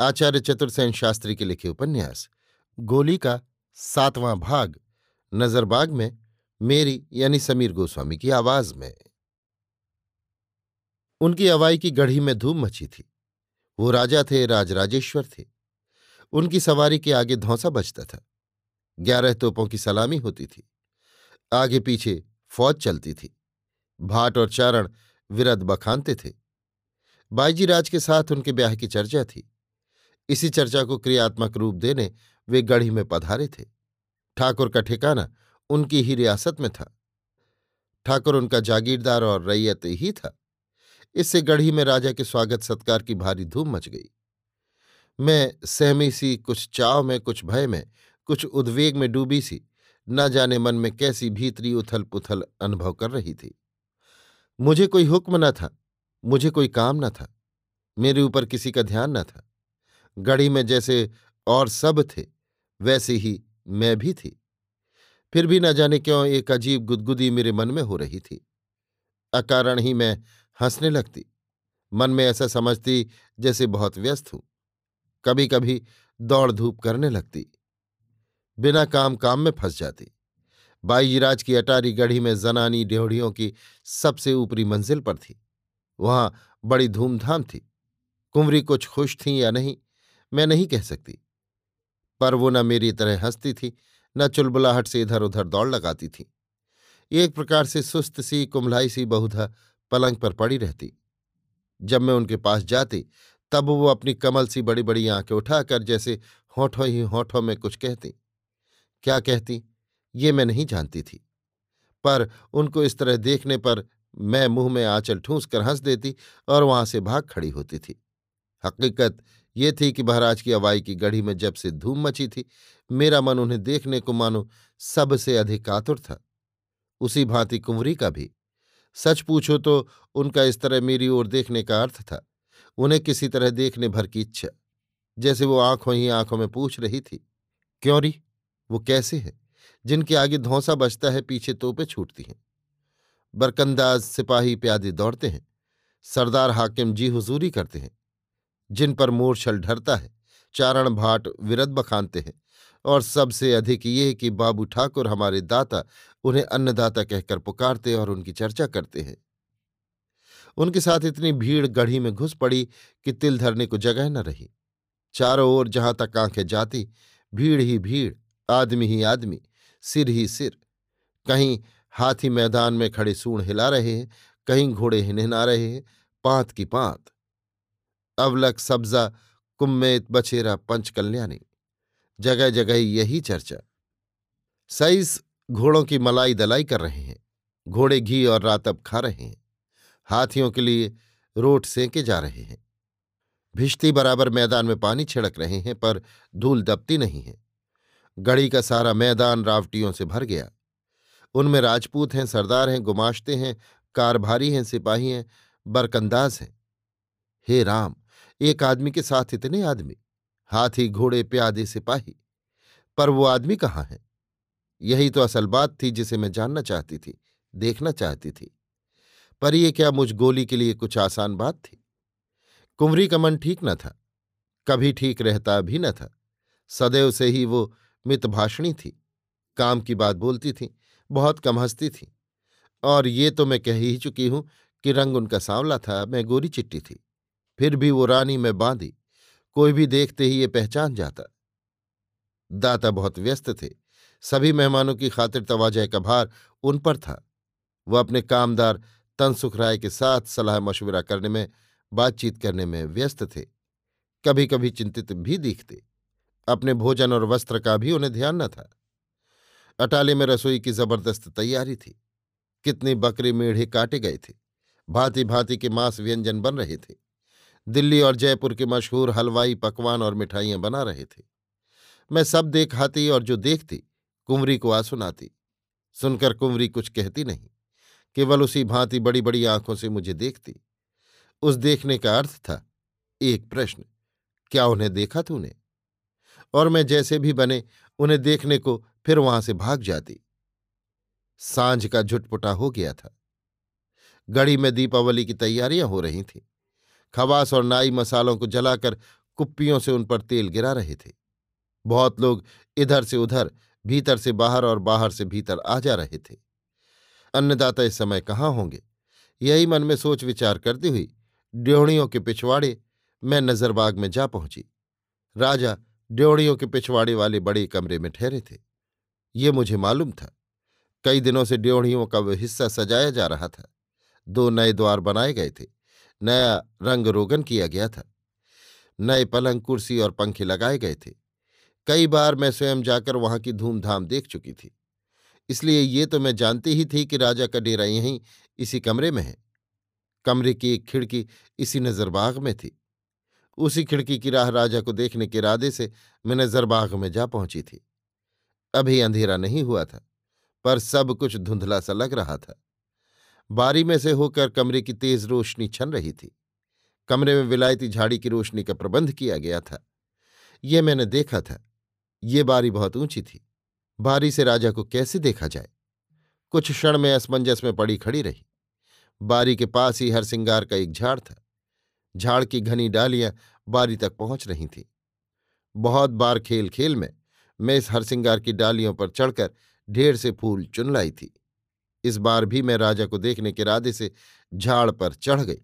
आचार्य चतुर्सेन शास्त्री के लिखे उपन्यास, गोली का सातवां भाग नजरबाग में मेरी यानी समीर गोस्वामी की आवाज़ में। उनकी अवाई की गढ़ी में धूम मची थी। वो राजा थे, राजराजेश्वर थे। उनकी सवारी के आगे धौसा बजता था। ग्यारह तोपों की सलामी होती थी। आगे पीछे फौज चलती थी। भाट और चारण विरद बखानते थे। बाईजी राज के साथ उनके ब्याह की चर्चा थी। इसी चर्चा को क्रियात्मक रूप देने वे गढ़ी में पधारे थे। ठाकुर का ठिकाना उनकी ही रियासत में था। ठाकुर उनका जागीरदार और रैयत ही था। इससे गढ़ी में राजा के स्वागत सत्कार की भारी धूम मच गई। मैं सहमी सी, कुछ चाव में, कुछ भय में, कुछ उद्वेग में डूबी सी, न जाने मन में कैसी भीतरी उथल पुथल अनुभव कर रही थी। मुझे कोई हुक्म न था, मुझे कोई काम न था, मेरे ऊपर किसी का ध्यान न था। गढ़ी में जैसे और सब थे, वैसे ही मैं भी थी। फिर भी न जाने क्यों एक अजीब गुदगुदी मेरे मन में हो रही थी। अकारण ही मैं हंसने लगती। मन में ऐसा समझती जैसे बहुत व्यस्त हूँ। कभी कभी दौड़ धूप करने लगती। बिना काम काम में फंस जाती। बाईजीराज की अटारी गढ़ी में जनानी ड्योढ़ियों की सबसे ऊपरी मंजिल पर थी। वहाँ बड़ी धूमधाम थी। कुंवरी कुछ खुश थी या नहीं मैं नहीं कह सकती। पर वो न मेरी तरह हंसती थी, न चुलबुलाहट से इधर उधर दौड़ लगाती थी। एक प्रकार से सुस्त सी कुम्भलाई सी बहुधा पलंग पर पड़ी रहती। जब मैं उनके पास जाती, तब वो अपनी कमल सी बड़ी बड़ी आँखें उठाकर जैसे होठों ही होठों में कुछ कहती। क्या कहती? ये मैं नहीं जानती थी। पर उनको इस तरह देखने पर मैं मुँह में आंचल ठूंस कर हंस देती और वहाँ से भाग खड़ी होती थी। हकीकत ये थी कि महाराज की अवाई की गढ़ी में जब से धूम मची थी, मेरा मन उन्हें देखने को मानो सबसे अधिक आतुर था। उसी भांति कुंवरी का भी। सच पूछो तो उनका इस तरह मेरी ओर देखने का अर्थ था। उन्हें किसी तरह देखने भर की इच्छा, जैसे वो आँखों ही आँखों में पूछ रही थी, क्यों री? वो कैसे है? जिनके आगे धौसा बचता है, पीछे तोपे छूटती हैं। बरकंदाज सिपाही प्यादे दौड़ते हैं, सरदार हाकिम जी हुजूरी करते हैं। जिन पर मूर्छल ढरता है, चारण भाट विरद बखानते हैं, और सबसे अधिक ये कि बाबू ठाकुर हमारे दाता उन्हें अन्नदाता कहकर पुकारते और उनकी चर्चा करते हैं। उनके साथ इतनी भीड़ गढ़ी में घुस पड़ी कि तिल धरने को जगह न रही। चारों ओर जहाँ तक आँखें जाती, भीड़ ही भीड़, आदमी ही आदमी, सिर ही सिर। कहीं हाथी मैदान में खड़े सूण हिला रहे हैं, कहीं घोड़े हिनहिना रहे हैं, पांत की पांत। अवलक सब्जा कुम्मेत बछेरा पंचकल्याणी जगह जगह यही चर्चा। सईस घोड़ों की मलाई दलाई कर रहे हैं। घोड़े घी और रातब खा रहे हैं। हाथियों के लिए रोट सेंके जा रहे हैं। भिश्ती बराबर मैदान में पानी छिड़क रहे हैं, पर धूल दबती नहीं है। गढ़ी का सारा मैदान रावटियों से भर गया। उनमें राजपूत हैं, सरदार हैं, गुमाश्ते हैं कारभारी हैं, सिपाही हैं, बरकंदाज हैं। हे राम! एक आदमी के साथ इतने आदमी, हाथी घोड़े प्यादे सिपाही, पर वो आदमी कहाँ है? यही तो असल बात थी जिसे मैं जानना चाहती थी, देखना चाहती थी। पर यह क्या मुझ गोली के लिए कुछ आसान बात थी? कुंवरी का मन ठीक न था, कभी ठीक रहता भी न था, सदैव से ही वो मितभाषणी थी, काम की बात बोलती थी, बहुत कम हंसती थी, और ये तो मैं कह ही चुकी हूँ कि रंग उनका सांवला था, मैं गोरी चिट्टी थी। फिर भी वो रानी में बांधी, कोई भी देखते ही ये पहचान जाता। दाता बहुत व्यस्त थे, सभी मेहमानों की खातिर तवाजह का भार उन पर था। वह अपने कामदार तनसुख राय के साथ सलाह मशविरा करने में, बातचीत करने में व्यस्त थे। कभी कभी चिंतित भी दिखते, अपने भोजन और वस्त्र का भी उन्हें ध्यान न था। अटाले में रसोई की ज़बरदस्त तैयारी थी, कितने बकरे मेढ़े काटे गए थे भांति भांति के मांस व्यंजन बन रहे थे। दिल्ली और जयपुर के मशहूर हलवाई, पकवान और मिठाइयाँ बना रहे थे। मैं सब देखाती और जो देखती, कुंवरी को आ सुनाती सुनकर कुंवरी कुछ कहती नहीं, केवल उसी भांति बड़ी बड़ी आँखों से मुझे देखती। उस देखने का अर्थ था, एक प्रश्न, क्या उन्हें देखा तूने? और मैं जैसे भी बने, उन्हें देखने को फिर वहाँ से भाग जाती। साँझ का झुटपुटा हो गया था। गढ़ी में दीपावली की तैयारियाँ हो रही थीं। खवास और नाई मसालों को जलाकर कुप्पियों से उन पर तेल गिरा रहे थे। बहुत लोग इधर से उधर, भीतर से बाहर और बाहर से भीतर आ जा रहे थे। अन्नदाता इस समय कहाँ होंगे? यही मन में सोच विचार करती हुई ड्योढ़ियों के पिछवाड़े मैं नजरबाग में जा पहुँची। राजा ड्योढ़ियों के पिछवाड़े वाले बड़े कमरे में ठहरे थे। ये मुझे मालूम था। कई दिनों से ड्योढ़ियों का वह हिस्सा सजाया जा रहा था। दो नए द्वार बनाए गए थे। नया रंग रोगन किया गया था। नए पलंग, कुर्सी और पंखे लगाए गए थे। कई बार मैं स्वयं जाकर वहाँ की धूमधाम देख चुकी थी। इसलिए ये तो मैं जानती ही थी कि राजा का डेरा यहीं इसी कमरे में है। कमरे की एक खिड़की इसी नजरबाग में थी। उसी खिड़की की राह राजा को देखने के इरादे से मैं नजरबाग में जा पहुँची थी। अभी अंधेरा नहीं हुआ था, पर सब कुछ धुंधला सा लग रहा था। बारी में से होकर कमरे की तेज रोशनी छन रही थी। कमरे में विलायती झाड़ी की रोशनी का प्रबंध किया गया था। ये मैंने देखा था। ये बारी बहुत ऊँची थी। बारी से राजा को कैसे देखा जाए? कुछ क्षण में असमंजस में पड़ी खड़ी रही। बारी के पास ही हरसिंगार का एक झाड़ था। झाड़ की घनी डालियाँ बारी तक पहुँच रही थीं। बहुत बार खेल खेल में मैं इस हरसिंगार की डालियों पर चढ़कर ढेर से फूल चुन लाई थी। इस बार भी मैं राजा को देखने के इरादे से झाड़ पर चढ़ गई।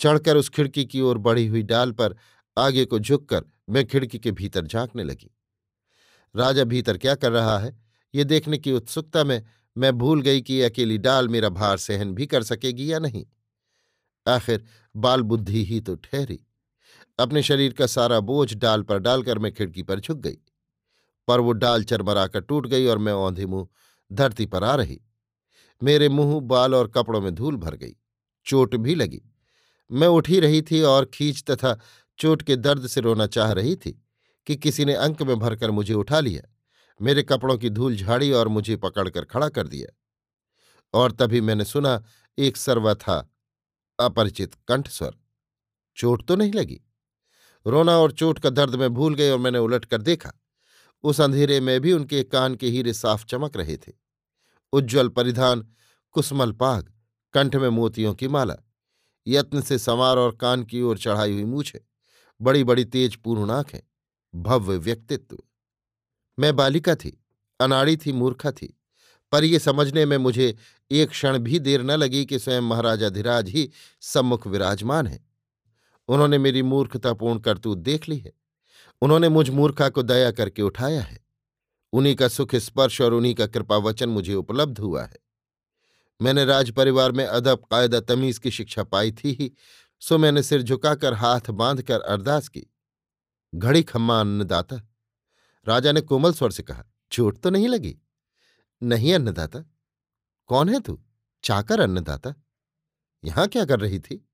चढ़कर उस खिड़की की ओर बढ़ी हुई डाल पर आगे को झुककर मैं खिड़की के भीतर झांकने लगी। राजा भीतर क्या कर रहा है? ये देखने की उत्सुकता में मैं भूल गई कि अकेली डाल मेरा भार सहन भी कर सकेगी या नहीं। आखिर बाल बुद्धि ही तो ठहरी। अपने शरीर का सारा बोझ डाल पर डालकर मैं खिड़की पर झुक गई। पर वो डाल चरमराकर टूट गई और मैं औंधे मुँह धरती पर आ रही। मेरे मुँह, बाल और कपड़ों में धूल भर गई। चोट भी लगी। मैं उठी रही थी और खींच तथा चोट के दर्द से रोना चाह रही थी कि किसी ने अंक में भरकर मुझे उठा लिया। मेरे कपड़ों की धूल झाड़ी और मुझे पकड़कर खड़ा कर दिया। और तभी मैंने सुना, एक सर्वा था, अपरिचित कंठस्वर। चोट तो नहीं लगी। रोना और चोट का दर्द में भूल गई और मैंने उलट कर देखा। उस अंधेरे में भी उनके कान के हीरे साफ़ चमक रहे थे। उज्ज्वल परिधान, कुसमल पाग, कंठ में मोतियों की माला, यत्न से संवार और कान की ओर चढ़ाई हुई मूछे बड़ी बड़ी तेज पूर्ण आँखें, भव्य व्यक्तित्व। मैं बालिका थी, अनाड़ी थी, मूर्खा थी, पर यह समझने में मुझे एक क्षण भी देर न लगी कि स्वयं महाराजाधिराज ही सम्मुख विराजमान है। उन्होंने मेरी मूर्खतापूर्ण करतूत देख ली है। उन्होंने मुझ मूर्खा को दया करके उठाया है। उन्हीं का सुख, स्पर्श और उन्हीं का कृपा वचन मुझे उपलब्ध हुआ है। मैंने राज परिवार में अदब, कायदा, तमीज की शिक्षा पाई थी ही, सो मैंने सिर झुकाकर हाथ बांधकर अरदास की। घड़ी खम्मा अन्नदाता राजा ने कोमल स्वर से कहा चोट तो नहीं लगी? नहीं अन्नदाता। कौन है तू? चाकर अन्नदाता। यहाँ क्या कर रही थी?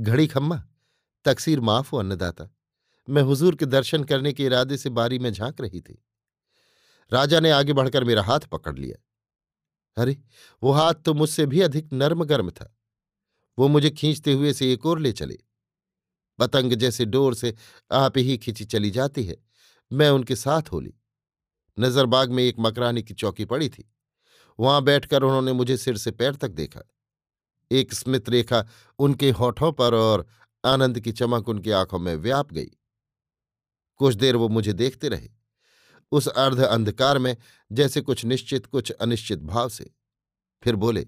घड़ी खम्मा, तकसीर माफ़ हो अन्नदाता। मैं हुजूर के दर्शन करने के इरादे से बारी में झाँक रही थी। राजा ने आगे बढ़कर मेरा हाथ पकड़ लिया। अरे, वो हाथ तो मुझसे भी अधिक नर्म गर्म था। वो मुझे खींचते हुए से एक और ले चले। पतंग जैसे डोर से आप ही खिंची चली जाती है। मैं उनके साथ होली नजरबाग में एक मकरानी की चौकी पड़ी थी। वहाँ बैठकर उन्होंने मुझे सिर से पैर तक देखा। एक स्मित रेखा उनके होठों पर और आनंद की चमक उनकी आँखों में व्याप गई। कुछ देर वो मुझे देखते रहे। उस अर्ध अंधकार में जैसे कुछ निश्चित, कुछ अनिश्चित भाव से। फिर बोले,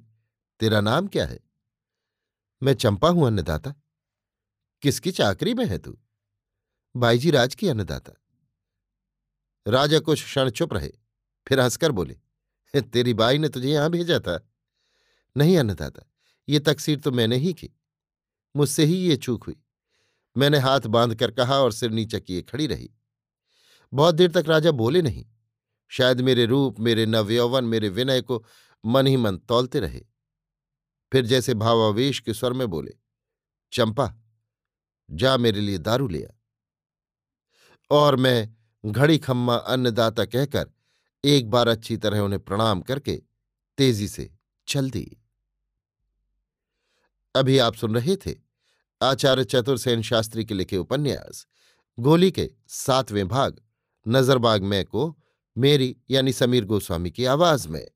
तेरा नाम क्या है? मैं चंपा हूँ, अन्नदाता। किसकी चाकरी में है तू? बाईजी राज की, अन्नदाता। राजा कुछ क्षण चुप रहे, फिर हंसकर बोले, तेरी बाई ने तुझे यहाँ भेजा था? नहीं, अन्नदाता, ये तकसीर तो मैंने ही की। मुझसे ही ये चूक हुई। मैंने हाथ बाँध कर कहा और सिर नीचा किए खड़ी रही। बहुत देर तक राजा बोले नहीं। शायद मेरे रूप, मेरे नवयौवन, मेरे विनय को मन ही मन तौलते रहे। फिर जैसे भावावेश के स्वर में बोले, चंपा, जा मेरे लिए दारू लिया और मैं घड़ी खम्मा अन्नदाता कहकर एक बार अच्छी तरह उन्हें प्रणाम करके तेज़ी से चल दी अभी आप सुन रहे थे आचार्य चतुर्सेन शास्त्री के लिखे उपन्यास, गोली के सातवें भाग नजरबाग मैं को मेरी यानी समीर गोस्वामी की आवाज़ में।